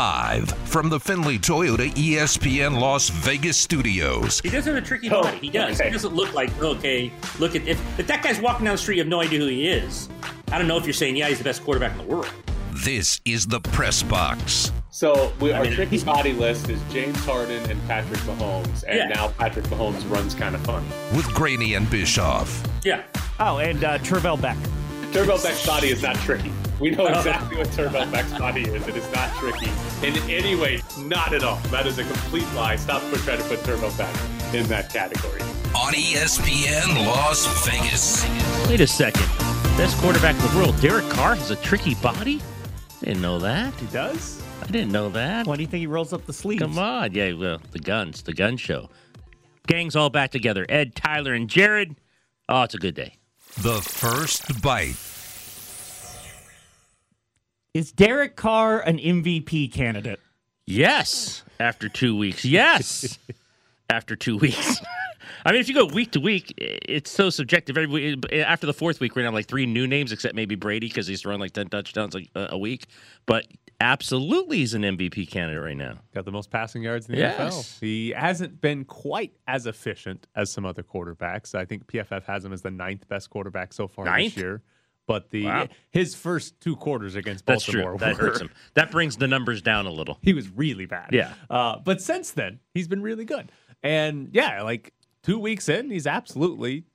Live from the Findlay Toyota ESPN Las Vegas studios. He does have a tricky Oh, body. He does. okay. He doesn't look like okay. Look at if if that guy's walking down the street, you have no idea who he is. I don't know if you're saying yeah, he's the best quarterback in the world. This is the press box. So we, our mean, tricky body list is James Harden and Patrick Mahomes, and Yeah. now Patrick Mahomes runs kind of funny. with Graney and Bischoff. Yeah. Oh, and uh, Travell Beck. Turbo Beck's body is not tricky. We know Oh. exactly what Turbo Beck's body is. It is not tricky in any way. Not at all. That is a complete lie. Stop trying to put Turbo Beck in that category. On ESPN Las Vegas. Wait a second. Best quarterback in the world, Derek Carr, has a tricky body? Didn't know that. He does? I didn't know that. Why do you think he rolls up the sleeves? Come on. Yeah, well, the guns, the gun show. Gang's all back together. Ed, Tyler, and Jared. Oh, it's a good day. The first bite. Is Derek Carr an MVP candidate? Yes, after two weeks. Yes, after two weeks. I mean, if you go week to week, it's so subjective. Every week- after the fourth week, we're gonna have like three new names, except maybe Brady because he's throwing like ten touchdowns a, a week. But absolutely, he's an MVP candidate right now. Got the most passing yards in the Yes. NFL. He hasn't been quite as efficient as some other quarterbacks. I think PFF has him as the ninth best quarterback so far Ninth? this year. But the Wow. his first two quarters against Baltimore. That hurts him. That brings the numbers down a little. He was really bad. Yeah. Uh, but since then, he's been really good. And yeah, like two weeks in, he's absolutely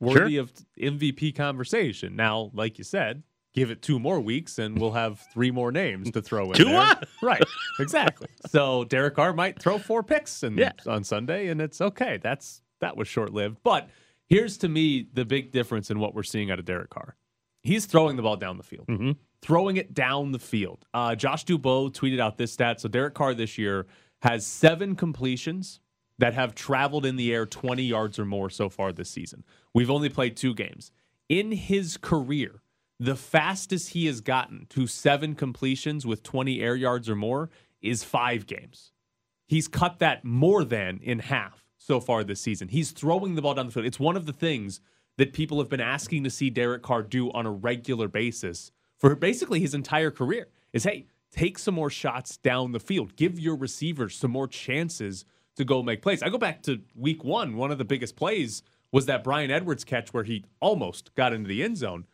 worthy Sure. of MVP conversation. Now, like you said, give it two more weeks and we'll have three more names to throw in. Two there. Right. Exactly. so Derek Carr might throw four picks and Yeah. on Sunday, and it's okay. That's that was short lived. But here's to me the big difference in what we're seeing out of Derek Carr. He's throwing the ball down the field Mm-hmm. throwing it down the field. Uh, Josh Dubow tweeted out this stat. So Derek Carr this year has seven completions that have traveled in the air 20 yards or more so far this season. We've only played two games. In his career, the fastest he has gotten to seven completions with 20 air yards or more is five games. He's cut that more than in half so far this season. He's throwing the ball down the field. It's one of the things that people have been asking to see Derek Carr do on a regular basis for basically his entire career. Is hey, take some more shots down the field. Give your receivers some more chances to go make plays. I go back to week 1, one of the biggest plays was that Bryan Edwards catch where he almost got into the end zone.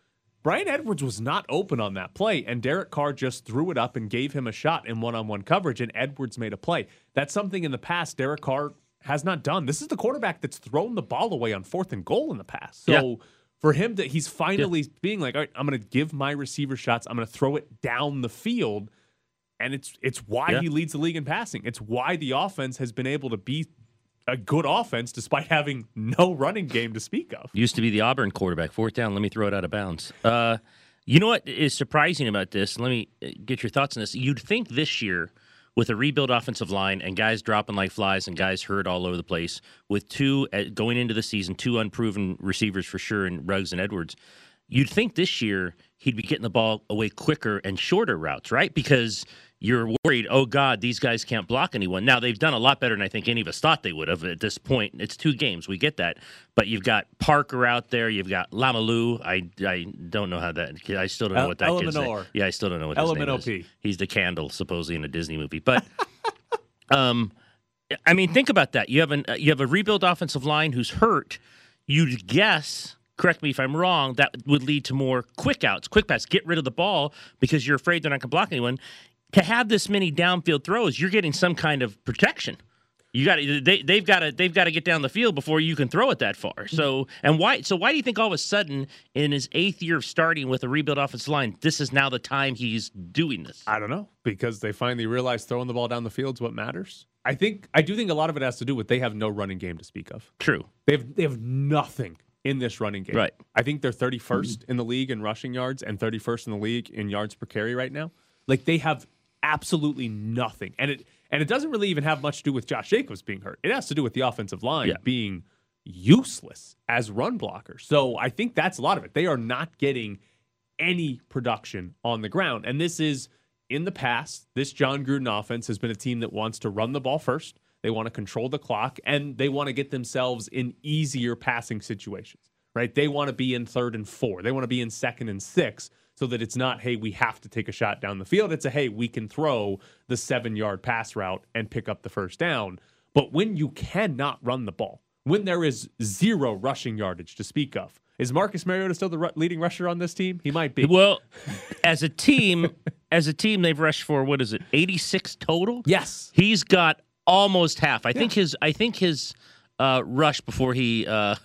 Bryan Edwards was not open on that play, and Derek Carr just threw it up and gave him a shot in one on one coverage, and Edwards made a play. That's something in the past Derek Carr has not done. This is the quarterback that's thrown the ball away on fourth and goal in the past. So Yeah. for him that he's finally being like, all right, I'm going to give my receiver shots, I'm going to throw it down the field. And it's it's why Yeah. he leads the league in passing. It's why the offense has been able to be a good offense despite having no running game to speak of. Used to be the Auburn quarterback. Fourth down, let me throw it out of bounds. Uh, you know what is surprising about this? Let me uh, get your thoughts on this. You'd think this year, with a rebuild offensive line and guys dropping like flies and guys hurt all over the place, with two uh, going into the season, two unproven receivers for sure, and Ruggs and Edwards, you'd think this year he'd be getting the ball away quicker and shorter routes, right? Because you're worried, oh God, these guys can't block anyone. Now they've done a lot better than I think any of us thought they would have at this point. It's two games, we get that, but you've got Parker out there, you've got Lamalu. I I don't know how that. I still don't know what that kid's name. Elemenor. Yeah, I still don't know what his name is. He's the candle supposedly in a Disney movie, but um, I mean, think about that. You have an uh, you have a rebuild offensive line who's hurt. You'd guess. Correct me if I'm wrong. That would lead to more quick outs, quick pass. Get rid of the ball because you're afraid they're not going to block anyone. To have this many downfield throws, you're getting some kind of protection. You got they they've got to they've got to get down the field before you can throw it that far. Mm-hmm. So and why so why do you think all of a sudden in his eighth year of starting with a rebuild offensive line, this is now the time he's doing this? I don't know because they finally realized throwing the ball down the field is what matters. I think I do think a lot of it has to do with they have no running game to speak of. True. They have they have nothing in this running game. Right. I think they're 31st mm-hmm. in the league in rushing yards and 31st in the league in yards per carry right now. Like they have absolutely nothing. And it and it doesn't really even have much to do with Josh Jacobs being hurt. It has to do with the offensive line Yeah. being useless as run blockers. So I think that's a lot of it. They are not getting any production on the ground. And this is in the past, this Jon Gruden offense has been a team that wants to run the ball first. They want to control the clock and they want to get themselves in easier passing situations, right? They want to be in third and four. They want to be in second and six so that it's not, hey, we have to take a shot down the field. It's a, hey, we can throw the seven yard pass route and pick up the first down. But when you cannot run the ball, when there is zero rushing yardage to speak of, is Marcus Mariota still the leading rusher on this team? He might be. Well, as a team, as a team, they've rushed for what is it, eighty six total? Yes. He's got almost half. I think his I think his uh, rush before he uh,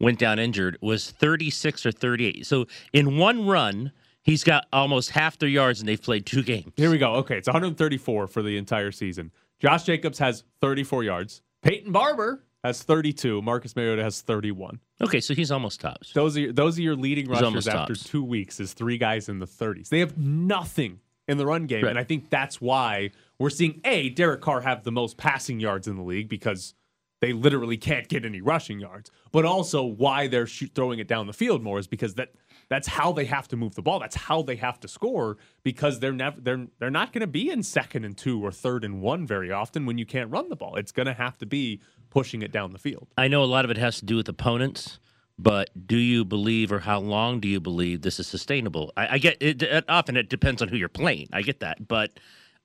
went down injured was thirty six or thirty eight. So in one run, he's got almost half their yards, and they've played two games. Here we go. Okay, it's 134 for the entire season. Josh Jacobs has 34 yards. Peyton Barber has 32. Marcus Mariota has 31. Okay, so he's almost tops. Those are your, those are your leading rushers after tops. two weeks. Is three guys in the 30s. They have nothing in the run game, Right. and I think that's why we're seeing a Derek Carr have the most passing yards in the league because they literally can't get any rushing yards. But also why they're throwing it down the field more is because that that's how they have to move the ball. That's how they have to score because they're never they're they're not going to be in second and two or third and one very often when you can't run the ball. It's going to have to be pushing it down the field. I know a lot of it has to do with opponents, but do you believe, or how long do you believe this is sustainable? I, I get it, it. Often it depends on who you're playing. I get that, but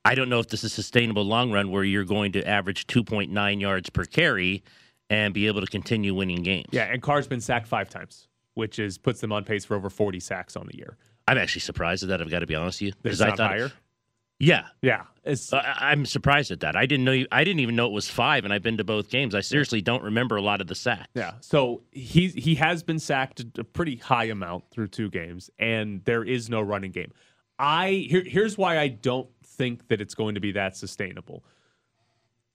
I don't know if this is sustainable long run, where you're going to average 2.9 yards per carry and be able to continue winning games. Yeah, and Carr's been sacked five times, which is puts them on pace for over 40 sacks on the year. I'm actually surprised at that. I've got to be honest with you, It's I thought, higher. yeah, Yeah, it's uh, I, I'm surprised at that. I didn't know. You, I didn't even know it was five, and I've been to both games. I seriously don't remember a lot of the sacks. Yeah. So he he has been sacked a pretty high amount through two games, and there is no running game. I here, here's why I don't think that it's going to be that sustainable.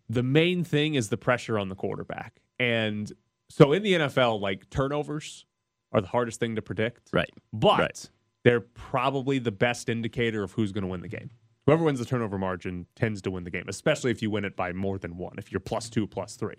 The main thing is the pressure on the quarterback, and so in the NFL, like turnovers are the hardest thing to predict. Right. But Right. they're probably the best indicator of who's going to win the game. Whoever wins the turnover margin tends to win the game, especially if you win it by more than one, if you're plus two, plus three.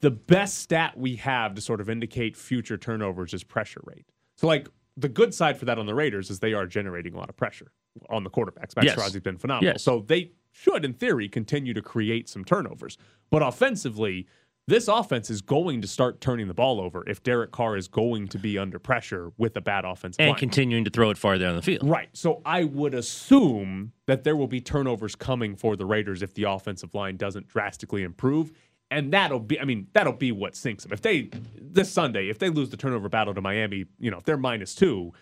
The best stat we have to sort of indicate future turnovers is pressure rate. So, like, the good side for that on the Raiders is they are generating a lot of pressure on the quarterbacks. Max Yes. Crosby's been phenomenal. Yes. So, they should, in theory, continue to create some turnovers. But offensively, this offense is going to start turning the ball over if Derek Carr is going to be under pressure with a bad offense And line. continuing to throw it farther down the field. Right. So I would assume that there will be turnovers coming for the Raiders if the offensive line doesn't drastically improve. And that'll be, I mean, that'll be what sinks them. If they, this Sunday, if they lose the turnover battle to Miami, you know, if they're minus two,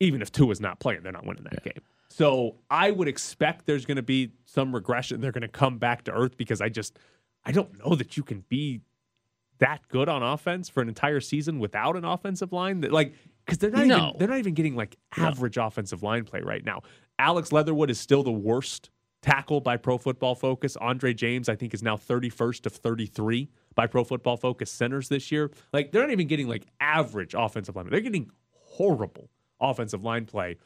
even if two is not playing, they're not winning that game. So I would expect there's going to be some regression. They're going to come back to earth because I just, I don't know that you can be that good on offense for an entire season without an offensive line that like because they're not No. even they're not even getting like average offensive line play right now. Alex Leatherwood is still the worst tackle by Pro Football Focus. Andre James, I think, is now 31st of 33 by Pro Football Focus centers this year. Like they're not even getting like average offensive line. They're getting horrible offensive line play.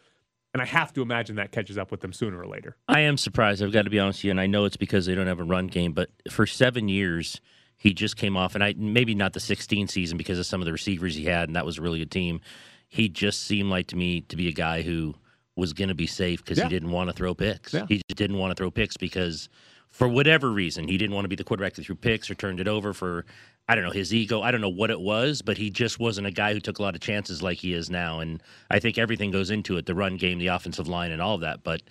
And I have to imagine that catches up with them sooner or later. I am surprised. I've got to be honest with you, and I know it's because they don't have a run game. But for seven years, he just came off, and I maybe not the 16 season because of some of the receivers he had, and that was a really good team. He just seemed like to me to be a guy who was going to be safe because Yeah. he didn't want to throw picks. Yeah. He just didn't want to throw picks because, for whatever reason, he didn't want to be the quarterback that threw picks or turned it over for. I don't know his ego. I don't know what it was, but he just wasn't a guy who took a lot of chances like he is now. And I think everything goes into it: the run game, the offensive line, and all of that. But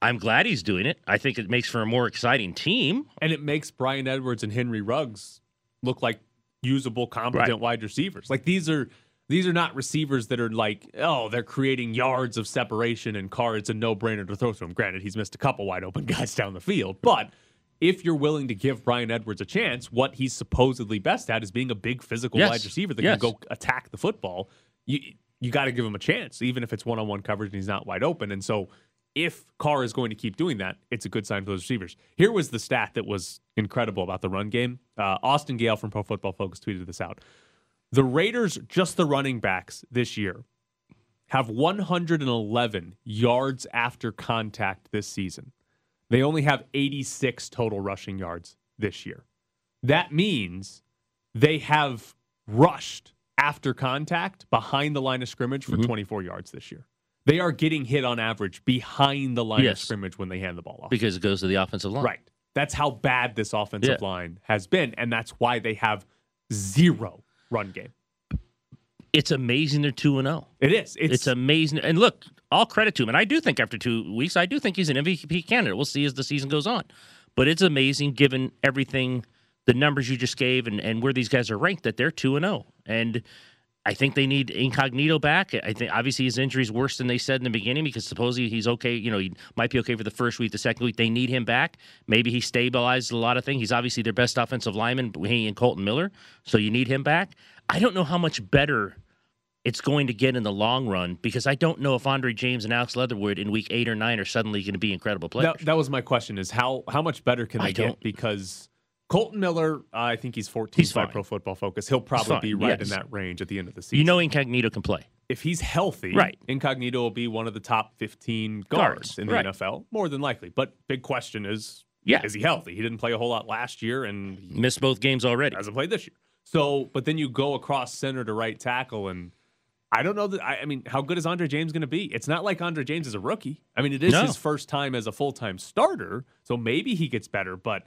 I'm glad he's doing it. I think it makes for a more exciting team. And it makes Bryan Edwards and Henry Ruggs look like usable, competent Right. wide receivers. Like these are these are not receivers that are like, oh, they're creating yards of separation and Carr, it's a no brainer to throw to him. Granted, he's missed a couple wide open guys down the field, but if you're willing to give Bryan Edwards a chance, what he's supposedly best at is being a big physical Yes. wide receiver that Yes. can go attack the football. You you got to give him a chance, even if it's one on one coverage and he's not wide open. And so if Carr is going to keep doing that, it's a good sign for those receivers. Here was the stat that was incredible about the run game. Uh, Austin Gayle from Pro Football Focus tweeted this out. The Raiders, just the running backs this year, have 111 yards after contact this season. They only have 86 total rushing yards this year. That means they have rushed after contact behind the line of scrimmage for mm-hmm. 24 yards this year. They are getting hit on average behind the line of scrimmage when they hand the ball off. because it goes to the offensive line. Right. That's how bad this offensive Yeah. line has been, and that's why they have zero run game. it's amazing they're two and zero. It is. It's, It's, amazing. And look, all credit to him. And I do think after two weeks, I do think he's an MVP candidate. We'll see as the season goes on. But it's amazing given everything, the numbers you just gave, and, and where these guys are ranked, that they're two and zero. And I think they need Incognito back. I think obviously his injury is worse than they said in the beginning because supposedly he's okay. You know, he might be okay for the first week, the second week. They need him back. Maybe he stabilized a lot of things. He's obviously their best offensive lineman, he and Kolton Miller. So you need him back. I don't know how much better it's going to get in the long run because I don't know if Andre James and Alex Leatherwood in week eight or nine are suddenly going to be incredible players. that, that was my question: is how how much better can I they get? Because Kolton Miller, uh, I think he's 14 He's by fine. Pro Football Focus. He'll probably be right yes. in that range at the end of the season. you know, Incognito can play. if he's healthy, Right. Incognito will be one of the top 15 guards, Guards, in the right. NFL, more than likely. But big question is, Yeah. is he healthy? He didn't play a whole lot last year, and he Missed both games already. hasn't played this year. So, but then you go across center to right tackle, and I don't know that. I, I mean, how good is Andre James going to be? It's not like Andre James is a rookie. I mean, it is No. his first time as a full time starter, so maybe he gets better. But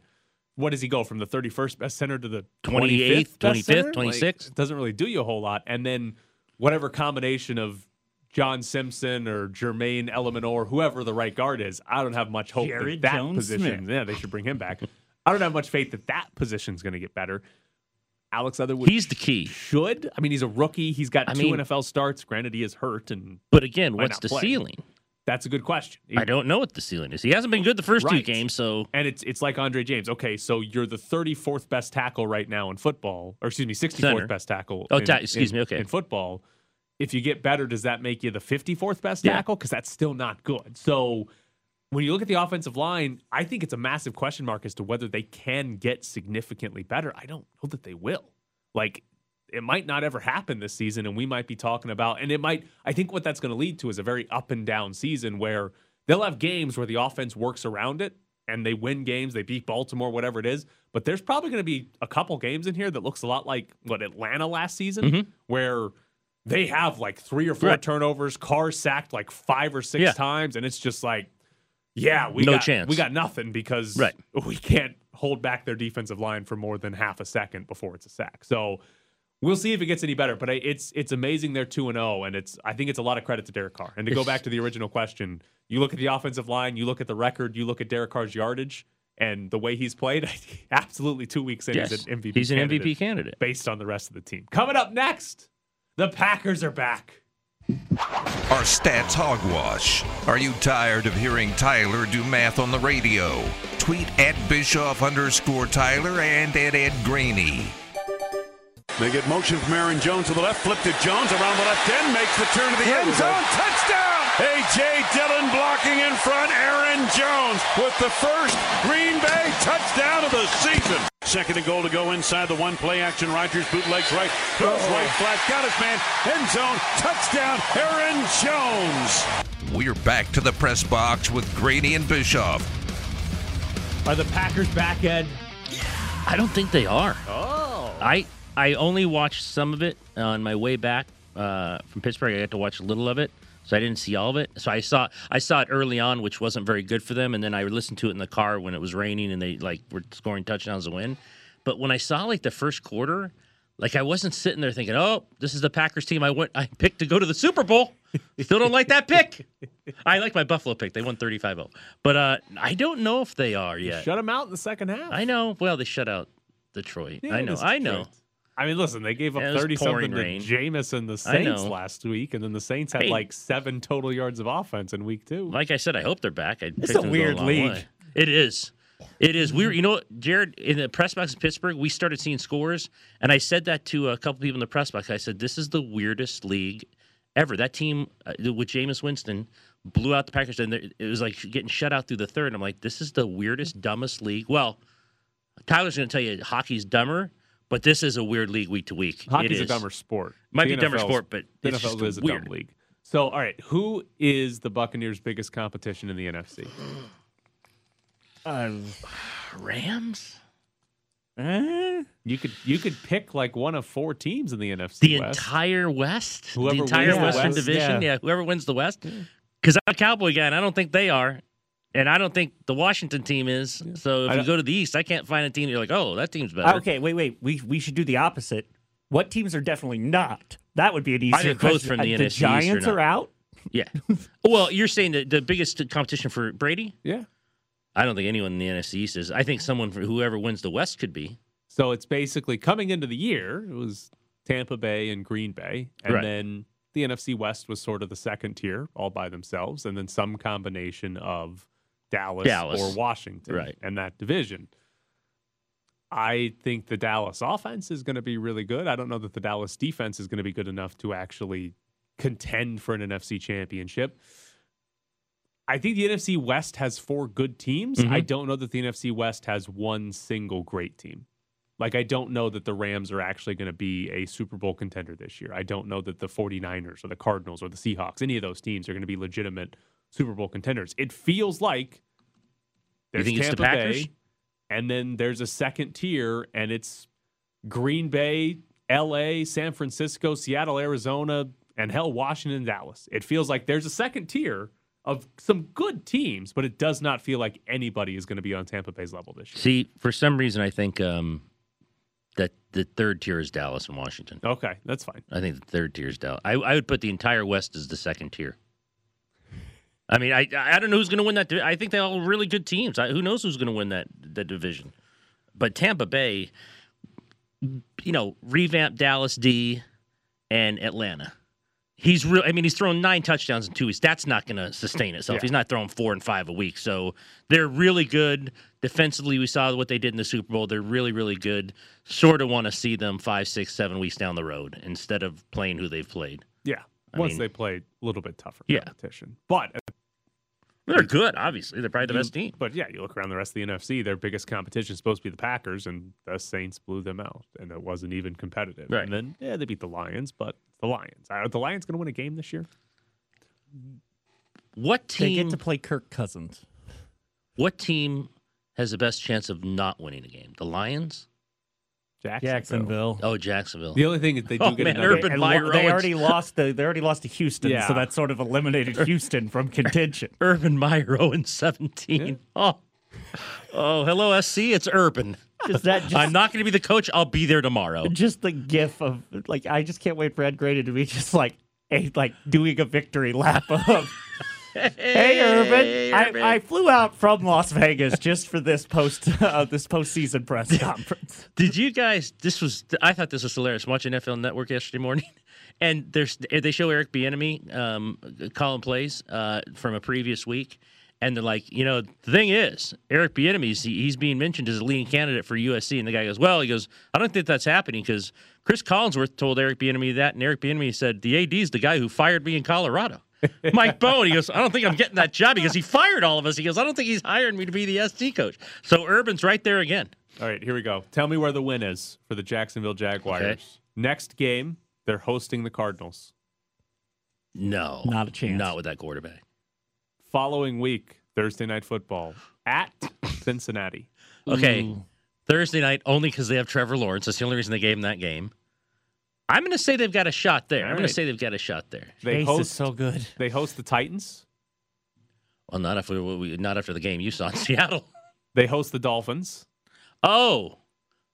what does he go from the 31st best center to the 28th, 25th, best center? 25th, 26th? Like, it doesn't really do you a whole lot. And then whatever combination of John Simpson or Jermaine Eluemunor, whoever the right guard is, I don't have much hope Jared that that Jones position. Smith. Yeah, they should bring him back. I don't have much faith that that position's going to get better. Alex Leatherwood He's the key. should. I mean, he's a rookie. He's got I two mean- NFL starts. Granted, he is hurt, and But again, what's the play. ceiling? That's a good question. I don't know what the ceiling is. He hasn't been good the first two games, so And it's it's like Andre James. Okay, so you're the 34th best tackle right now in football, or excuse me, 64th Center. best tackle. Oh, in, ta- excuse in- me, okay. In football, if you get better, does that make you the 54th best Yeah. tackle? Because that's still not good. So when you look at the offensive line, I think it's a massive question mark as to whether they can get significantly better. I don't know that they will. Like it might not ever happen this season, and we might be talking about, and it might. I think what that's going to lead to is a very up and down season where they'll have games where the offense works around it and they win games, they beat Baltimore, whatever it is. But there's probably going to be a couple games in here that looks a lot like what Atlanta last season, mm-hmm. where they have like three or four Right. turnovers, cars sacked like five or six Yeah. times, and it's just like, yeah, we No got, chance. We got nothing because Right. we can't hold back their defensive line for more than half a second before it's a sack. So we'll see if it gets any better. But I, it's it's amazing they're two and zero, and it's I think it's a lot of credit to Derek Carr. And to go back to the original question, you look at the offensive line, you look at the record, you look at Derek Carr's yardage, and the way he's played. absolutely, two weeks in, yes, he's an MVP. he's an candidate MVP candidate. based on the rest of the team. Coming up next, the Packers are back. Are stats hogwash? Are you tired of hearing Tyler do math on the radio? Tweet at Bischoff underscore Tyler and at Ed Graney. They get motion from Aaron Jones to the left, flip to Jones around the left end, makes the turn to the end zone, touchdown! A.J. Dillon blocking in front, Aaron Jones with the first Green Bay touchdown of the season. Second and goal to go inside the one play action. Rodgers bootlegs right, throws right flat, got his man, end zone, touchdown, Aaron Jones. We're back to the press box with Graney and Bischoff. Are the Packers back, Ed? I don't think they are. Oh. I I only watched some of it on my way back uh, from Pittsburgh. I got to watch a little of it, so I didn't see all of it. So I saw I saw it early on, which wasn't very good for them, and then I listened to it in the car when it was raining and they like were scoring touchdowns to win. But when I saw like the first quarter, like I wasn't sitting there thinking, "Oh, this is the Packers team I went I picked to go to the Super Bowl." Still don't like that pick. I like my Buffalo pick. They won 35-0. But uh, I don't know if they are yet. Shut them out in the second half. I know. Well, they shut out Detroit. Yeah, I know. I know. Detroit. I mean, listen, they gave up Yeah, 30 pouring something to rain. Jameis and the Saints last week, and then the Saints had Hey. like seven total yards of offense in week two. Like I said, I hope they're back. I It's a weird league. It is. It is. We were, you know, what, Jared, in the press box in Pittsburgh, we started seeing scores, and I said that to a couple people in the press box. I said, "This is the weirdest league ever." That team uh, with Jameis Winston blew out the Packers, and it was like getting shut out through the third. I'm like, "This is the weirdest, dumbest league." Well, Tyler's going to tell you hockey's dumber, but this is a weird league week to week. It Hockey's a is. dumber sport. Might The be a dumber sport, but the it's NFL just is a weird. dumb league. So, all right, who is the Buccaneers' biggest competition in the NFC? Uh, Rams. eh? You could you could pick like one of four teams in the NFC the West. entire West, Whoever the wins entire the Western West, Division, yeah. yeah. whoever wins the West. Because I'm a Cowboy guy, and I don't think they are, and I don't think the Washington team is. So if you go to the East, I can't find a team. You're like, oh, that team's better. Okay, wait, wait. We we should do the opposite. What teams are definitely not? That would be an easier question. from the Uh, NFC Giants are out. Yeah. well, you're saying that the biggest competition for Brady? Yeah. I don't think anyone in the NFC East is. I think someone for whoever wins the West could be. So it's basically coming into the year, it was Tampa Bay and Green Bay. And Right. then the NFC West was sort of the second tier all by themselves. And then some combination of Dallas, Dallas. or Washington Right. and that division. I think the Dallas offense is going to be really good. I don't know that the Dallas defense is going to be good enough to actually contend for an NFC championship. I think the NFC West has four good teams. Mhm. I don't know that the NFC West has one single great team. Like, I don't know that the Rams are actually going to be a Super Bowl contender this year. I don't know that the 49ers or the Cardinals or the Seahawks, any of those teams, are going to be legitimate Super Bowl contenders. It feels like there's think it's the Tampa Packers? Bay, and then there's a second tier, and it's Green Bay, LA, San Francisco, Seattle, Arizona, and hell, Washington, Dallas. It feels like there's a second tier of some good teams, but it does not feel like anybody is going to be on Tampa Bay's level this year. See, for some reason, I think um, that the third tier is Dallas and Washington. Okay, that's fine. I think the third tier is Dallas. I, I would put the entire West as the second tier. I mean, I I don't know who's going to win that. I think they're all really good teams. I, who knows who's going to win that that division? But Tampa Bay, you know, revamp Dallas D and Atlanta. He's real. I mean, he's thrown nine touchdowns in two weeks. That's not going to sustain itself. Yeah. He's not throwing four and five a week. So they're really good defensively. We saw what they did in the Super Bowl. They're really, really good. Sort of want to see them five, six, seven weeks down the road instead of playing who they've played. Yeah, I once mean- they play a little bit tougher Yeah. competition, but They're good, obviously. They're probably the best team. But yeah, you look around the rest of the NFC, their biggest competition is supposed to be the Packers, and the Saints blew them out, and it wasn't even competitive. Right. And then yeah, they beat the Lions, but the Lions are the Lions going to win a game this year? What team? They team? get to play Kirk Cousins. what team has the best chance of not winning a game? The Lions? Jacksonville. Oh, Jacksonville. The only thing is they do Oh, get man, another. Urban And Meyer lo- they already lost. The, they already lost to Houston, Yeah. so that sort of eliminated Houston from contention. Urban Meyer 0 17. Oh. oh, hello, SC. It's Urban. Just that. Just, I'm not going to be the coach. I'll be there tomorrow. just the gif of like I just can't wait for Ed Graney to be just like a like doing a victory lap of Hey Urban. I, I flew out from Las Vegas just for this post uh, this postseason press conference. Did you guys? This was. I thought this was hilarious. Watching NFL Network yesterday morning, and there's they show Eric Bieniemy um, calling plays uh, from a previous week, and they're like, you know, the thing is, Eric Bieniemy's he, he's being mentioned as a leading candidate for USC, and the guy goes, well, he goes, I don't think that's happening because Chris Collinsworth told Eric Bieniemy that, and Eric Bieniemy said the AD is the guy who fired me in Colorado. Mike Bohn, he goes, I don't think I'm getting that job because he fired all of us. He goes, I don't think he's hiring me to be the SD coach. So Urban's right there again. All right, here we go. Tell me where the win is for the Jacksonville Jaguars. Okay. Next game, they're hosting the Cardinals. No, Not a chance. Not with that quarterback. Following week, Thursday night football at Cincinnati. Okay, Thursday night only because they have Trevor Lawrence. That's the only reason they gave him that game. I'm going to say they've got a shot there. I'm going right. to say they've got a shot there. They Chase host is so good. they host the Titans. Well, not after we, not after the game you saw in Seattle. They host the Dolphins. Oh,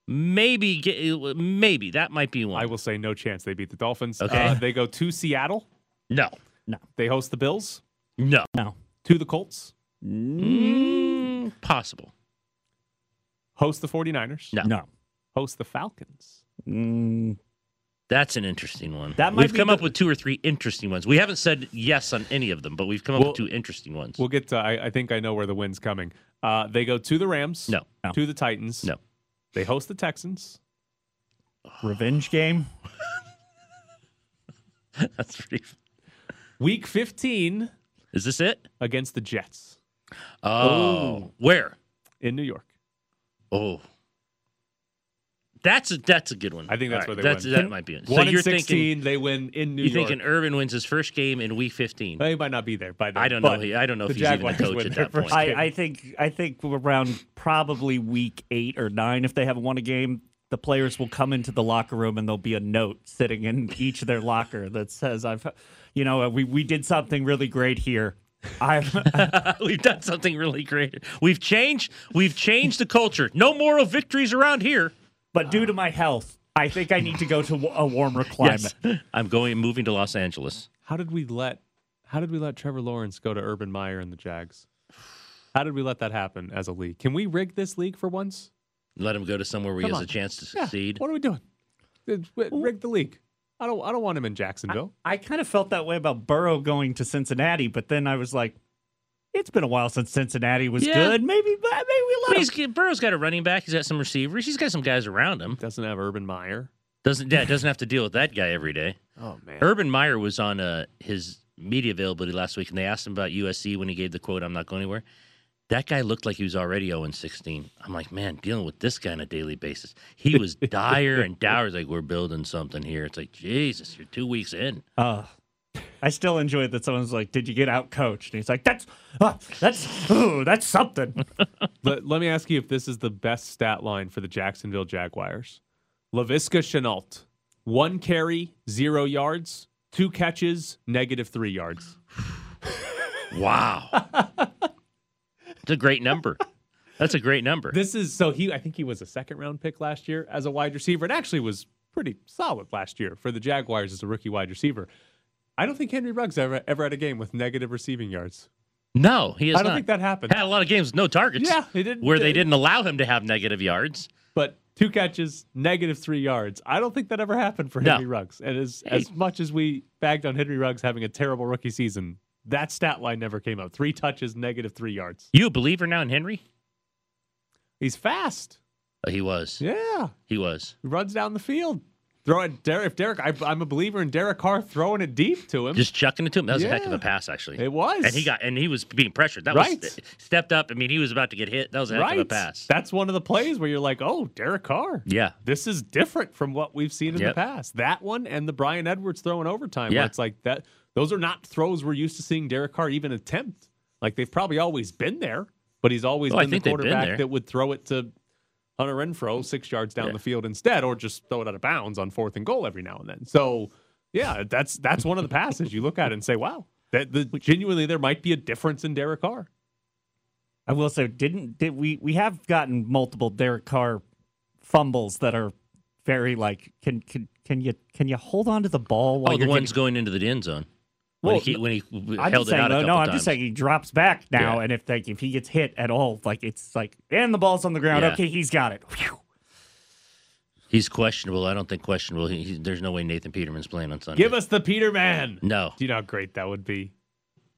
maybe maybe that might be one. I will say no chance they beat the Dolphins. Okay. Uh, they go to Seattle. No, no, They host the Bills. no, No. To the Colts. mm, possible. Host the 49ers. No. No. Host the Falcons. Mm, That's an interesting one. That might we've come the- up with two or three interesting ones. We haven't said yes on any of them, but we've come up Well, with two interesting ones. We'll get to, I, I think I know where the win's coming. Uh, they go to the Rams. No. No. To the Titans. No. They host the Texans. revenge game. That's pretty. Week 15 Is this it? against the Jets Oh, where? in New York. Oh, that's a that's a good one. I think that's All where they that's, win. That might be it. So One you're 16, thinking they win in New York. you're York. thinking Urban wins his first game in Week 15. He might not be there by then. Uh, I don't know. He, I don't know if he's even a coach at that point. I, I think I think around probably week eight or nine, if they haven't won a game, the players will come into the locker room and there'll be a note sitting in each of their locker that says, "I've, you know, we we did something really great here. I've we've done something really great. We've changed. We've changed the culture. No moral victories around here. But due to my health, I think I need to go to a warmer climate. Yes. I'm going moving to Los Angeles. How did we let How did we let Trevor Lawrence go to Urban Meyer and the Jags? How did we let that happen as a league? Can we rig this league for once? Let him go to somewhere where he has on. a chance to Yeah. succeed. What are we doing? Rig the league. I don't. I don't want him in Jacksonville. I kind of felt that way about Burrow going to Cincinnati, but then I was like, it's been a while since Cincinnati was Yeah. good. Maybe, maybe we I let mean, him. Burrow's got a running back. He's got some receivers. He's got some guys around him. Doesn't have Urban Meyer. Doesn't yeah, doesn't have to deal with that guy every day. Oh man. Urban Meyer was on uh, his media availability last week, and they asked him about USC when he gave the quote, "I'm not going anywhere." That guy looked like he was already 0 16. I'm like, man, dealing with this guy on a daily basis. He was dire and dour. He's like, we're building something here. It's like, Jesus, you're two weeks in. Uh, I still enjoy it that someone's like, "Did you get out coached?" And he's like, "That's uh, that's ooh, that's something." let, let me ask you if this is the best stat line for the Jacksonville Jaguars. Laviska Shenault, one carry, zero yards, two catches, negative three yards. Wow. It's a great number. That's a great number. This is so he. I think he was a second round pick last year as a wide receiver, and actually was pretty solid last year for the Jaguars as a rookie wide receiver. I don't think Henry Ruggs ever ever had a game with negative receiving yards. no, he has I don't not. think that happened. Had a lot of games with no targets. Yeah, he didn't- Where they didn't allow him to have negative yards. but two catches, negative three yards. I don't think that ever happened for No. Henry Ruggs. And as as much as we bagged on Henry Ruggs having a terrible rookie season, that stat line never came up. Three touches, negative three yards. You a believer now in Henry? He's fast. Oh, he was. Yeah, He was. he runs down the field. Throw it, Derek. If Derek, I, I'm a believer in Derek Carr throwing it deep to him. Just chucking it to him. That was a heck of a pass, actually. It was. And he got and he was being pressured. That Right. was stepped up. I mean, he was about to get hit. That was a heck right. of a pass. That's one of the plays where you're like, oh, Derek Carr. yeah. This is different from what we've seen in Yep. the past. That one and the Bryan Edwards throwing overtime. Yeah. It's like that. Those are not throws we're used to seeing Derek Carr even attempt. Like they've probably always been there, but he's always Oh, been the been quarterback there. that would throw it to Hunter Renfrow six yards down Yeah. the field instead, or just throw it out of bounds on fourth and goal every now and then. So yeah, that's that's one of the passes you look at and say, wow, that the, genuinely there might be a difference in Derek Carr. I will say, didn't did we we have gotten multiple Derek Carr fumbles that are very like can can can you can you hold on to the ball while Oh, the you're one's getting, going into the end zone. When Well, he, when he I'm held just it saying, out a no, couple no, I'm times. just saying he drops back now, Yeah. and if like if he gets hit at all, like it's like and the ball's on the ground. Yeah. Okay, he's got it. Phew. He's questionable. I don't think questionable. He, he- there's no way Nathan Peterman's playing on Sunday. Give us the Peterman. No. Do you know how great that would be?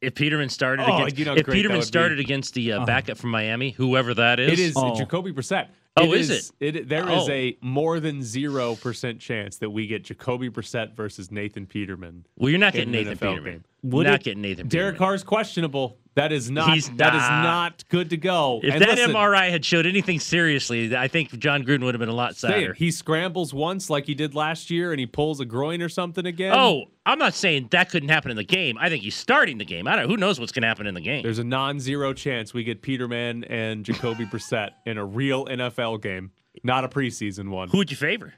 If Peterman started Oh, against you know if Peterman would be. started against the uh, backup from Miami, whoever that is, It is Oh. Jacoby Brissett. Oh, is it? it there is Oh. a more than zero percent chance that we get Jacoby Brissett versus Nathan Peterman. Well, you're not getting Nathan NFL Peterman. game. Would not it- getting Nathan Derek Peterman. Carr's questionable. That is not He's that is not. good to go. If And that listen, MRI had showed anything seriously, I think Jon Gruden would have been a lot sadder. he scrambles once like he did last year and he pulls a groin or something again. Oh, I'm not saying that couldn't happen in the game. I think he's starting the game. I don't. Who knows what's going to happen in the game? There's a non-zero chance we get Peterman and Jacoby Brissett in a real NFL game, not a preseason one. Who would you favor?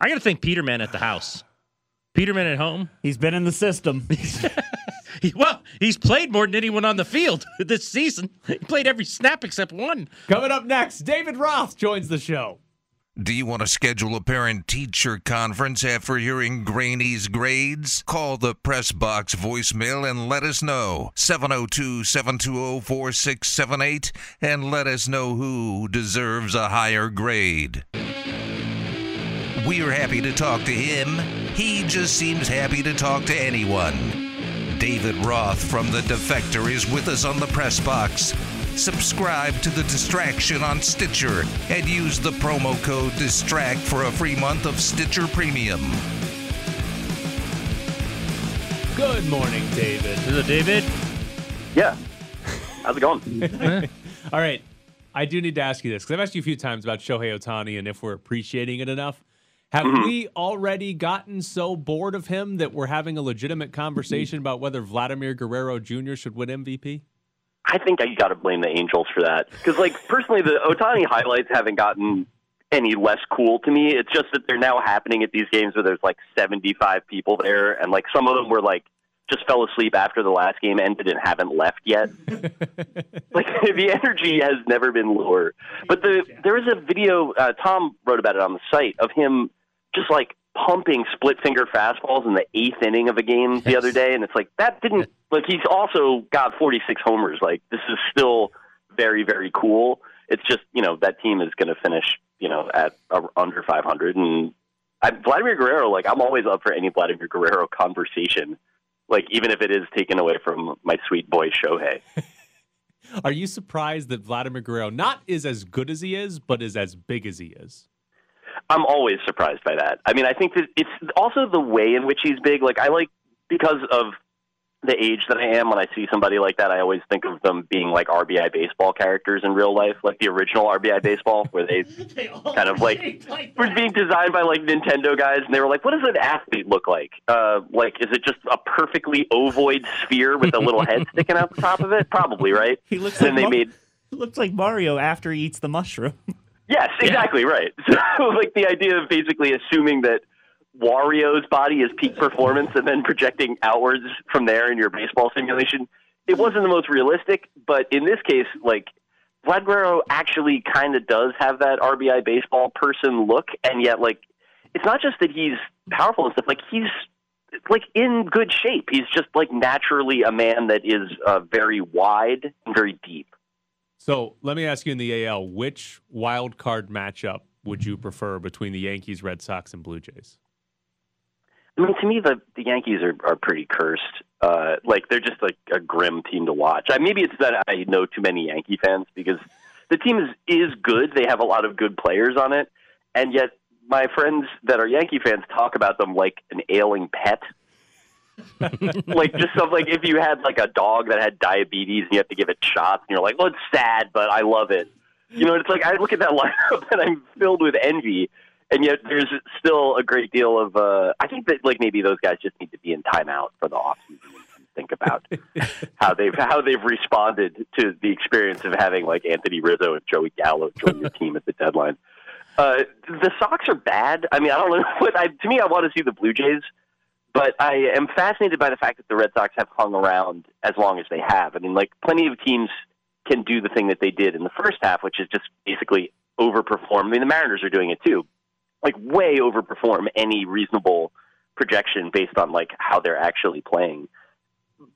I got to think Peterman at the house. Peterman at home. He's been in the system. He, well, he's played more than anyone on the field this season. He played every snap except one. Coming up next, David Roth joins the show. Do you want to schedule a parent teacher conference after hearing Graney's grades? Call the press box voicemail and let us know. 702 720 4678 and let us know who deserves a higher grade. We're happy to talk to him. He just seems happy to talk to anyone. David Roth from The Defector is with us on the press box. Subscribe to The Distraction on Stitcher and use the promo code DISTRACT for a free month of Stitcher Premium. Good morning, David. Is it David? Yeah. How's it going? All right. I do need to ask you this because I've asked you a few times about Shohei Ohtani and if we're appreciating it enough. Have mm-hmm. we already gotten so bored of him that we're having a legitimate conversation about whether Vladimir Guerrero Jr. should win MVP? I think I got to blame the Angels for that. Because, like, personally, the Ohtani highlights haven't gotten any less cool to me. It's just that they're now happening at these games where there's like 75 people there, and like some of them were like just fell asleep after the last game ended and haven't left yet. like the energy has never been lower. But the there was a video uh, Tom wrote about it on the site of him just like pumping split finger fastballs in the eighth inning of a game the other day, and it's like that didn't like he's also got 46 homers. Like this is still very very cool. It's just you know that team is going to finish you know at uh, under 500, and I, Vladimir Guerrero. Like I'm always up for any Vladimir Guerrero conversation. Like even if it is taken away from my sweet boy Shohei. Are you surprised that Vladimir Guerrero not is as good as he is, but is as big as he is? I'm always surprised by that. I mean, I think that it's also the way in which he's big. Like I like because of the age that I am, when I see somebody like that, I always think of them being like RBI baseball characters in real life, like the original RBI baseball, where they, They kind of like shaped like were being designed by like Nintendo guys, and they were like, "What does an athlete look like? Uh, like, is it just a perfectly ovoid sphere with a little head sticking out the top of it? Probably, right?" He looks Then like they Mar- made looks like Mario after he eats the mushroom. Yes, exactly right. So, like the idea of basically assuming that Wario's body is peak performance and then projecting outwards from there in your baseball simulation, it wasn't the most realistic. But in this case, like Vlad Guerrero actually kind of does have that RBI baseball person look, and yet like it's not just that he's powerful and stuff. Like he's like in good shape. He's just like naturally a man that is uh, very wide and very deep. So let me ask you in the AL, which wild card matchup would you prefer between the Yankees, Red Sox, and Blue Jays? I mean, to me, the the Yankees are are pretty cursed. Uh, like they're just like a grim team to watch. I, maybe it's that I know too many Yankee fans because the team is is good. They have a lot of good players on it, and yet my friends that are Yankee fans talk about them like an ailing pet. like just stuff like if you had like a dog that had diabetes and you have to give it shots and you're like, well, it's sad, but I love it. You know, it's like I look at that lineup and I'm filled with envy, and yet there's still a great deal of. Uh, I think that like maybe those guys just need to be in timeout for the off season and think about how they've how they've responded to the experience of having like Anthony Rizzo and Joey Gallo join your team at the deadline. Uh, the Sox are bad. I mean, I don't know what. I, to me, I want to see the Blue Jays, but I am fascinated by the fact that the Red Sox have hung around as long as they have. I mean, like plenty of teams can do the thing that they did in the first half, which is just basically overperform. I mean, the Mariners are doing it too, like way overperform any reasonable projection based on like how they're actually playing.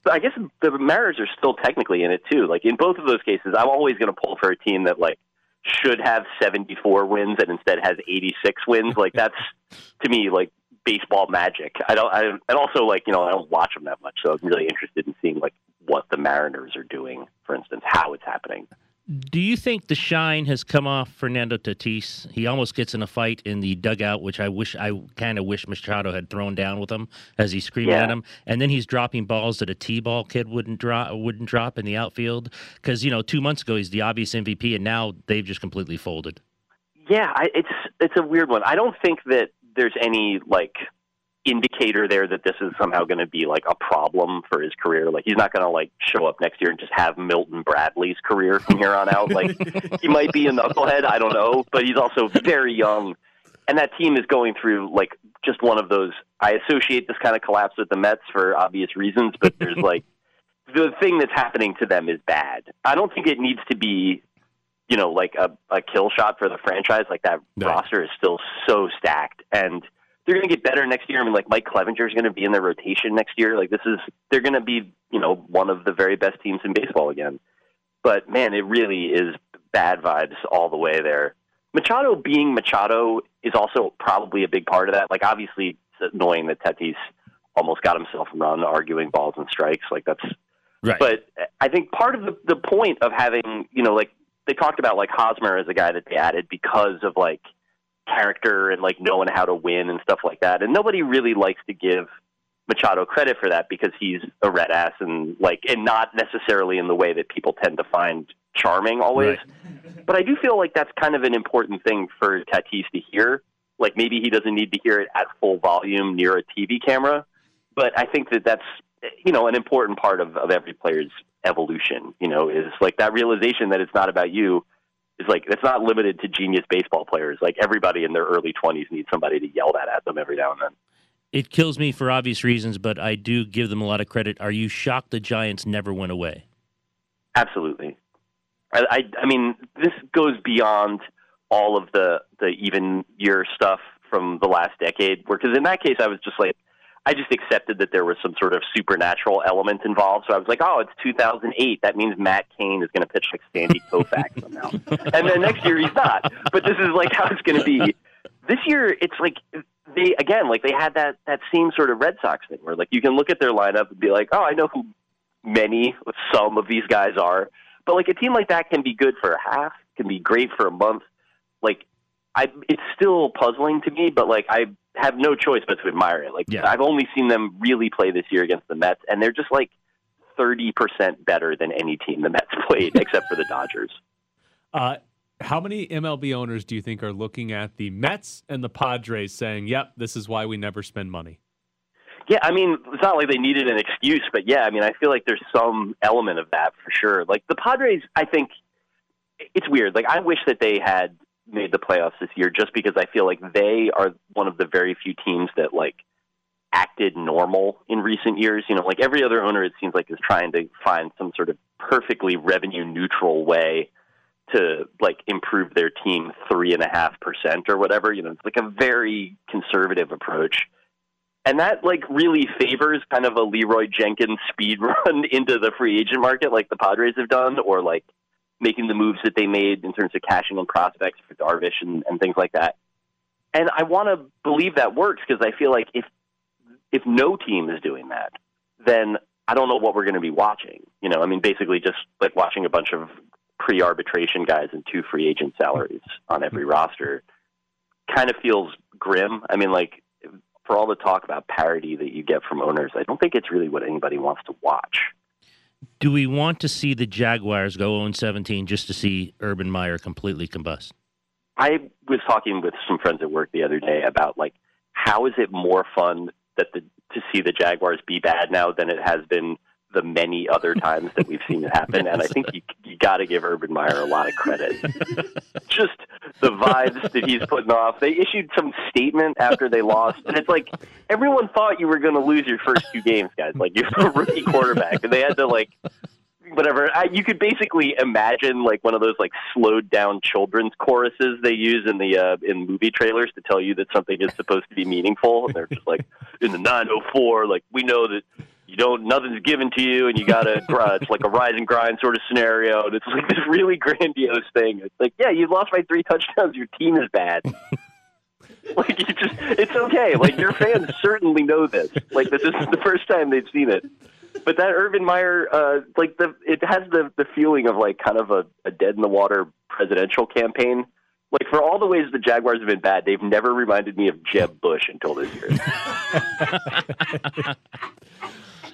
But I guess the Mariners are still technically in it too. Like in both of those cases, I'm always going to pull for a team that like should have 74 wins and instead has 86 wins. Like that's to me like baseball magic. I don't. I and also like you know I don't watch them that much, so I'm really interested in seeing like what the Mariners are doing, for instance, how it's happening. Do you think the shine has come off Fernando Tatis? He almost gets in a fight in the dugout, which I wish I kind of wish Machado had thrown down with him as he's screaming Yeah. at him, and then he's dropping balls that a T-ball kid wouldn't drop wouldn't drop in the outfield because you know two months ago he's the obvious MVP, and now they've just completely folded. Yeah, I, it's it's a weird one. I don't think that there's any like indicator there that this is somehow going to be like a problem for his career. Like he's not going to like show up next year and just have Milton Bradley's career from here on out. Like he might be a knucklehead, I don't know, but he's also very young, and that team is going through like just one of those. I associate this kind of collapse with the Mets for obvious reasons, but there's like the thing that's happening to them is bad. I don't think it needs to be you know, like a, a kill shot for the franchise. Like that No. roster is still so stacked, and they're going to get better next year. I mean, like Mike Clevinger is going to be in their rotation next year. Like this is they're going to be, you know, one of the very best teams in baseball again. But man, it really is bad vibes all the way there. Machado being Machado is also probably a big part of that. Like obviously, it's annoying that Tatis almost got himself run arguing balls and strikes. Like that's Right. but I think part of the, the point of having, you know, like they talked about like Hosmer as a guy that they added because of like character and like knowing how to win and stuff like that. And nobody really likes to give Machado credit for that because he's a red ass and like and not necessarily in the way that people tend to find charming always. But I do feel like that's kind of an important thing for Tatis to hear. Like maybe he doesn't need to hear it at full volume near a TV camera, but I think that that's you know an important part of, of every player's evolution. You know, is like that realization that it's not about you. Is like it's not limited to genius baseball players. Like everybody in their early twenties needs somebody to yell that at them every now and then. It kills me for obvious reasons, but I do give them a lot of credit. Are you shocked the Giants never went away? Absolutely. I, I, I mean, this goes beyond all of the the even year stuff from the last decade. Because in that case, I was just like, I just accepted that there was some sort of supernatural element involved. So I was like, oh, it's 2008. That means Matt Cain is going to pitch like Sandy Koufax somehow. And then next year he's not. But this is like how it's going to be. This year, it's like they again, like they had that that same sort of Red Sox thing where like you can look at their lineup and be like, oh, I know who many, some of these guys are. But like a team like that can be good for a half, can be great for a month. Like I, it's still puzzling to me, but like I have no choice but to admire it. Like Yeah. I've only seen them really play this year against the Mets, and they're just like thirty percent better than any team the Mets played, except for the Dodgers. Uh, how many MLB owners do you think are looking at the Mets and the Padres saying, "Yep, this is why we never spend money"? Yeah, I mean, it's not like they needed an excuse, but yeah, I mean, I feel like there's some element of that for sure. Like the Padres, I think it's weird. Like I wish that they had made the playoffs this year just because I feel like they are one of the very few teams that like acted normal in recent years. You know, like every other owner it seems like is trying to find some sort of perfectly revenue neutral way to like improve their team three and a half percent or whatever. You know, it's like a very conservative approach. And that like really favors kind of a Leeroy Jenkins speed run into the free agent market like the Padres have done, or like making the moves that they made in terms of cashing in prospects for Darvish and, and things like that. And I want to believe that works because I feel like if if no team is doing that, then I don't know what we're going to be watching. You know, I mean, basically just like watching a bunch of pre-arbitration guys and two free agent salaries on every roster kind of feels grim. I mean, like for all the talk about parity that you get from owners, I don't think it's really what anybody wants to watch. Do we want to see the Jaguars go 0 17 just to see Urban Meyer completely combust? I was talking with some friends at work the other day about like how is it more fun that the to see the Jaguars be bad now than it has been the many other times that we've seen it happen. And I think you you got to give Urban Meyer a lot of credit. Just the vibes that he's putting off. They issued some statement after they lost, and it's like everyone thought you were going to lose your first two games, guys. Like you're a rookie quarterback, and they had to like whatever. I, you could basically imagine like one of those like slowed down children's choruses they use in the uh, in movie trailers to tell you that something is supposed to be meaningful. And they're just like in the 904, like we know that you don't nothing's given to you, and you got to it's like a rise and grind sort of scenario. And it's like this really grandiose thing. It's like yeah, you lost by three touchdowns. Your team is bad. Like you just, it's okay. Like your fans certainly know this. Like this isn't the first time they've seen it. But that Urban Meyer, uh, like the, it has the the feeling of like kind of a, a dead in the water presidential campaign. Like for all the ways the Jaguars have been bad, they've never reminded me of Jeb Bush until this year.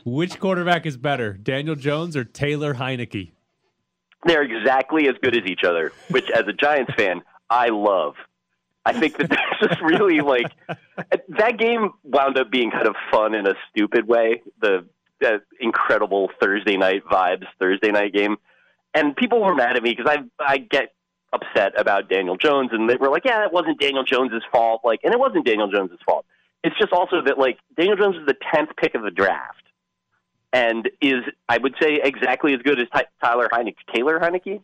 Which quarterback is better, Daniel Jones or Taylor Heinicke? They're exactly as good as each other, which as a Giants fan, I love. I think that there's just really like that game wound up being kind of fun in a stupid way. The that incredible Thursday night vibes Thursday night game, and people were mad at me because I I get upset about Daniel Jones, and they were like, yeah, it wasn't Daniel Jones's fault. Like, and it wasn't Daniel Jones's fault. It's just also that like Daniel Jones is the tenth pick of the draft, and is I would say exactly as good as Ty- Tyler Heinicke, Taylor Heinicke,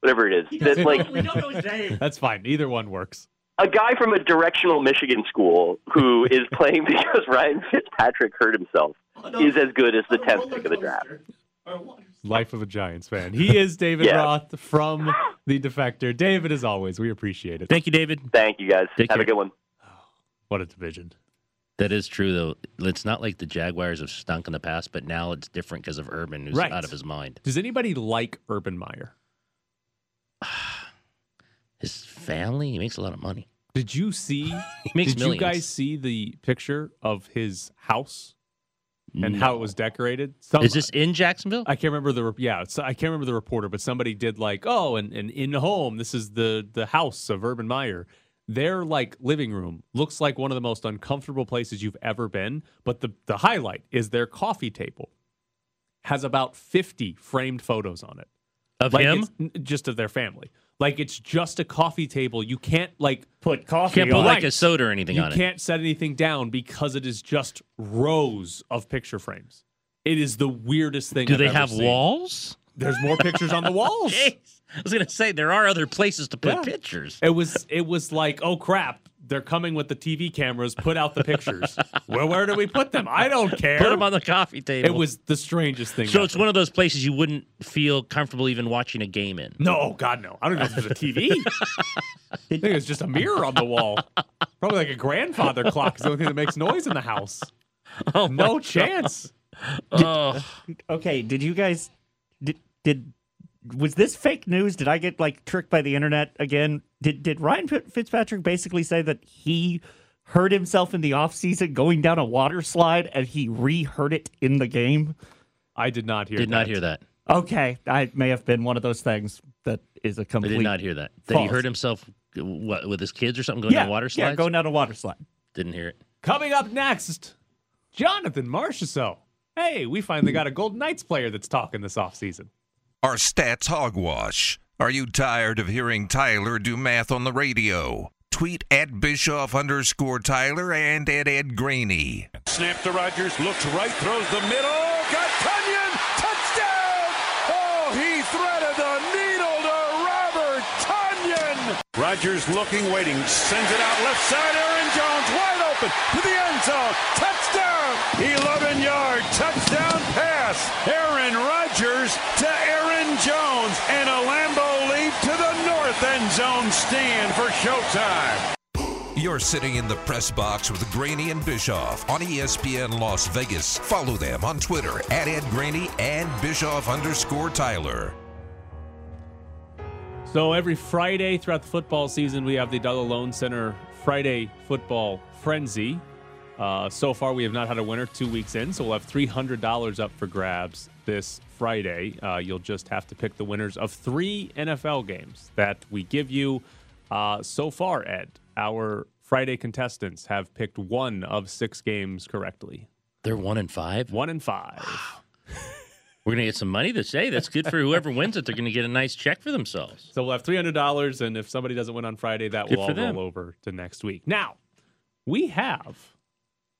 whatever it is. That like we don't know his name. That's fine. Either one works. a guy from a directional Michigan school who is playing because Ryan Fitzpatrick hurt himself oh, is as good as the oh, tenth pick of the draft. Life of a Giants fan. He is David Yeah. Roth from The Defector. David, as always, we appreciate it. Thank you, David. Thank you guys. Take Have care. a good one. What a division. That is true, though. It's not like the Jaguars have stunk in the past, but now it's different because of Urban, who's Right. out of his mind. Does anybody like Urban Meyer? His family, he makes a lot of money. Did you see? He makes did millions. you guys see the picture of his house and No. how it was decorated? Some, Is this in Jacksonville? I can't remember the yeah. It's, I can't remember the reporter, but somebody did like oh, and, and in the home, this is the the house of Urban Meyer. Their like living room looks like one of the most uncomfortable places you've ever been. But the the highlight is their coffee table has about fifty framed photos on it. of Like him? just of their family. Like it's just a coffee table. You can't like Put coffee Can't put on like it. a soda or anything you on it. can't set anything down because it is just rows of picture frames. It is the weirdest thing. Do I've they ever have seen. walls? There's more pictures on the walls. Jeez. I was gonna say there are other places to put Yeah. pictures. It was it was like, oh crap, they're coming with the TV cameras. Put out the pictures. well, where do we put them? I don't care. Put them on the coffee table. It was the strangest thing. so ever. it's one of those places you wouldn't feel comfortable even watching a game in. No, God, no. I don't know if there's a TV. I think it's just a mirror on the wall. Probably like a grandfather clock is the only thing that makes noise in the house. Oh No chance. Oh, Okay, did you guys did did was this fake news? Did I get like tricked by the internet again? Did did Ryan Fitzpatrick basically say that he hurt himself in the offseason going down a water slide and he re-hurt it in the game? I did not hear that. did not hear that. Okay, I may have been one of those things that is a I complete did not hear that. That he false. hurt himself what, with his kids or something going yeah, down a water slides. Yeah, going down a water slide. Didn't hear it. Coming up next, Jonathan Marchessault. Hey, we finally got a Golden Knights player that's talking this offseason. Our stats hogwash. Are you tired of hearing Tyler do math on the radio? Tweet at Bischoff underscore Tyler and at Ed Graney. Snap to Rodgers, looks right, throws the middle. Got Tonyan! Touchdown! Oh, he threaded the needle to Robert Tonyan! Rodgers looking, waiting, sends it out left side. Aaron Jones wide open to the end zone. Touchdown! 11 yard touchdown pass. Aaron Rodgers to Aaron Jones. And a Lambeau Leap to the north end zone stand for showtime. You're sitting in the press box with Graney and Bischoff on ESPN Las Vegas. Follow them on Twitter at Ed Graney and Bischoff underscore Tyler. So every Friday throughout the football season, we have the Dollar Loan Center Friday Football Frenzy. Uh, so far, we have not had a winner two weeks in, so we'll have $300 up for grabs this Friday. Uh, you'll just have to pick the winners of three NFL games that we give you. Uh, so far, Ed, our Friday contestants have picked one of six games correctly. They're one and five. One and five. We're gonna get some money this day. That's good for whoever wins it. They're gonna get a nice check for themselves. So we'll have three hundred dollars, and if somebody doesn't win on Friday, that Good will all them. roll over to next week. Now, we have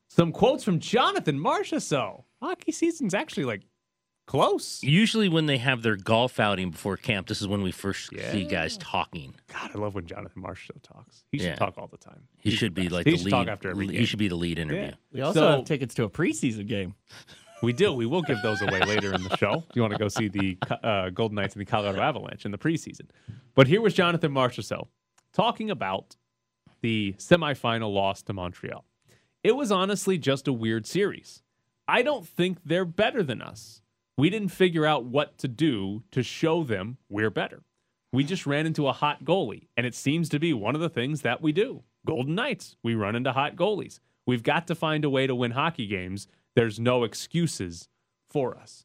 some quotes from Jonathan Marchessault. So hockey season's actually like close. Usually, when they have their golf outing before camp, this is when we first Yeah. see guys talking. God, I love when Jonathan Marchessault talks. He should Yeah. talk all the time. He He's should the be best. like he the should lead. talk after every game. he should be the lead interview. Yeah. We also So- have tickets to a preseason game. We do. We will give those away later in the show. If you want to go see the uh, Golden Knights and the Colorado Avalanche in the preseason. But here was Jonathan Marchessault talking about the semifinal loss to Montreal. It was honestly just a weird series. I don't think they're better than us. We didn't figure out what to do to show them we're better. We just ran into a hot goalie, and it seems to be one of the things that we do. Golden Knights, we run into hot goalies. We've got to find a way to win hockey games. There's no excuses for us.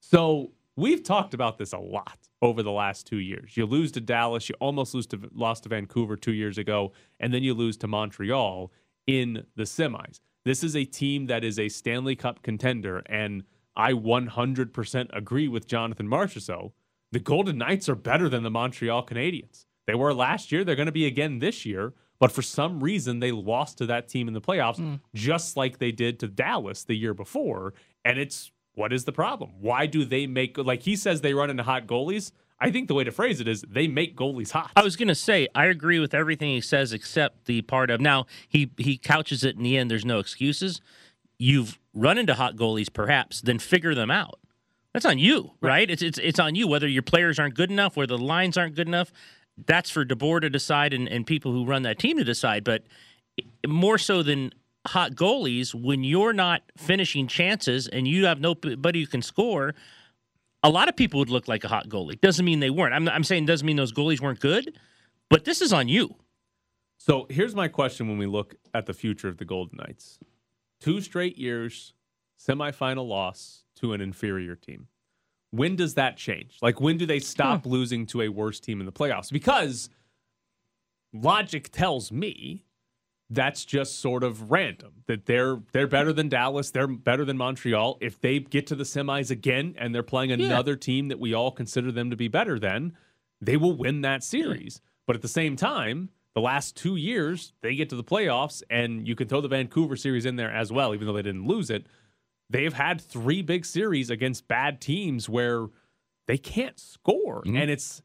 So we've talked about this a lot over the last two years. You lose to Dallas, you almost lose to lost to Vancouver two years ago, and then you lose to Montreal in the semis. This is a team that is a Stanley Cup contender, and I 100% agree with Jonathan Marchessault. The Golden Knights are better than the Montreal Canadiens. They were last year, they're going to be again this year, but for some reason they lost to that team in the playoffs, mm. just like they did to Dallas the year before. And it's what is the problem? Why do they make like he says they run into hot goalies? I think the way to phrase it is they make goalies hot. I was going to say I agree with everything he says except the part of now he he couches it in the end. There's no excuses. You've run into hot goalies, perhaps, then figure them out. That's on you, right? It's it's it's on you whether your players aren't good enough, whether the lines aren't good enough. That's for DeBoer to decide and, and people who run that team to decide. But more so than hot goalies, when you're not finishing chances and you have nobody who can score, a lot of people would look like a hot goalie. Doesn't mean they weren't. I'm, I'm saying doesn't mean those goalies weren't good, but this is on you. So here's my question when we look at the future of the Golden Knights. Two straight years, semifinal loss to an inferior team. When does that change? Like when do they stop hmm. losing to a worse team in the playoffs? Because logic tells me that's just sort of random. That they're they're better than Dallas, they're better than Montreal. If they get to the semis again and they're playing another team that we all consider them to be better than, they will win that series. But at the same time, the last two years, they get to the playoffs, and you can throw the Vancouver series in there as well, even though they didn't lose it. They've had three big series against bad teams where they can't score. Mm-hmm. And it's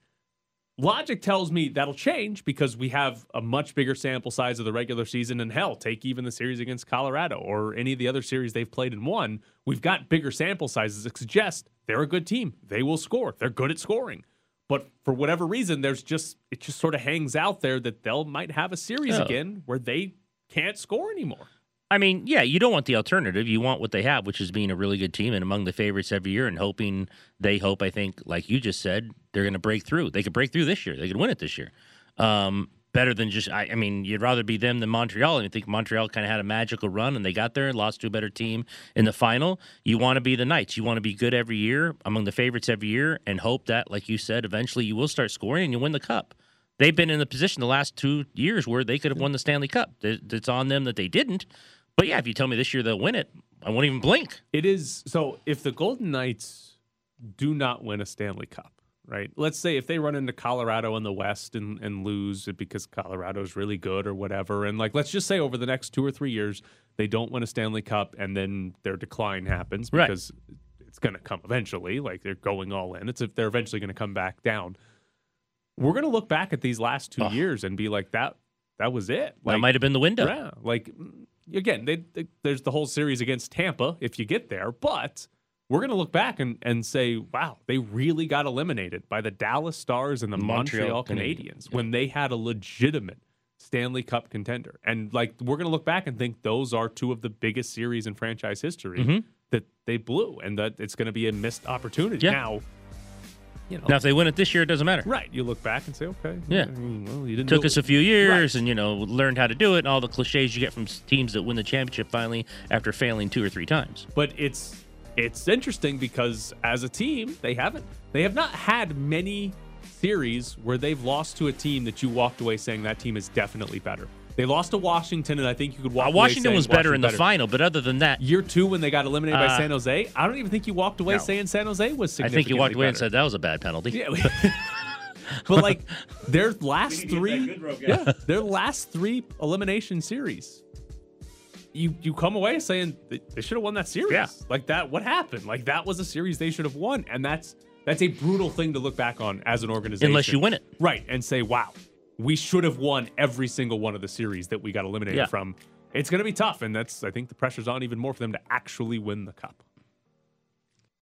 logic tells me that'll change because we have a much bigger sample size of the regular season. And hell, take even the series against Colorado or any of the other series they've played and won. We've got bigger sample sizes that suggest they're a good team. They will score. They're good at scoring. But for whatever reason, there's just it just sort of hangs out there that they'll might have a series Oh. again where they can't score anymore. I mean, yeah, you don't want the alternative. You want what they have, which is being a really good team and among the favorites every year and hoping they hope, I think, like you just said, they're going to break through. They could break through this year. They could win it this year. Um, better than just, I, I mean, you'd rather be them than Montreal. And I think Montreal kind of had a magical run and they got there and lost to a better team in the final. You want to be the Knights. You want to be good every year, among the favorites every year, and hope that, like you said, eventually you will start scoring and you win the cup. They've been in the position the last two years where they could have won the Stanley Cup. It- It's on them that they didn't. But yeah, if you tell me this year they'll win it, I won't even blink. It is so if the Golden Knights do not win a Stanley Cup, right? Let's say if they run into Colorado in the West and, and lose it because Colorado's really good or whatever, and like let's just say over the next two or three years they don't win a Stanley Cup and then their decline happens Right. because it's going to come eventually. Like they're going all in. It's if they're eventually going to come back down. We're going to look back at these last two Oh. years and be like that. That was it. that might have been the window. yeah, like again, they, they, there's the whole series against Tampa if you get there, but we're going to look back and, and say, wow, they really got eliminated by the Dallas Stars and the Montreal, Montreal Canadiens Canadiens, when they had a legitimate Stanley Cup contender. And like we're going to look back and think those are two of the biggest series in franchise history Mhm. that they blew and that it's going to be a missed opportunity. Yeah. Now, you know, Now, if they win it this year, it doesn't matter. right, you look back and say, okay, Yeah. I mean, well, you didn't Took us it. a few years, Right. and you know, learned how to do it, and all the cliches you get from teams that win the championship finally after failing two or three times. but it's it's interesting because as a team they haven't they have not had many series where they've lost to a team that you walked away saying that team is definitely better they lost to washington and i think you could walk Uh, Washington saying was better in the Washington final, but other than that, year two when they got eliminated by Uh, san jose i don't even think you walked away no. saying san jose was successful. I think you walked away and said that was a bad penalty. Yeah. but like their last three, yeah, their last three elimination series, you you come away saying they, they should have won that series. Yeah. Like that, what happened? Like that was a series they should have won, and that's that's a brutal thing to look back on as an organization. Unless you win it. right, and say, wow, we should have won every single one of the series that we got eliminated Yeah. from. It's going to be tough, and that's I think the pressure's on even more for them to actually win the cup.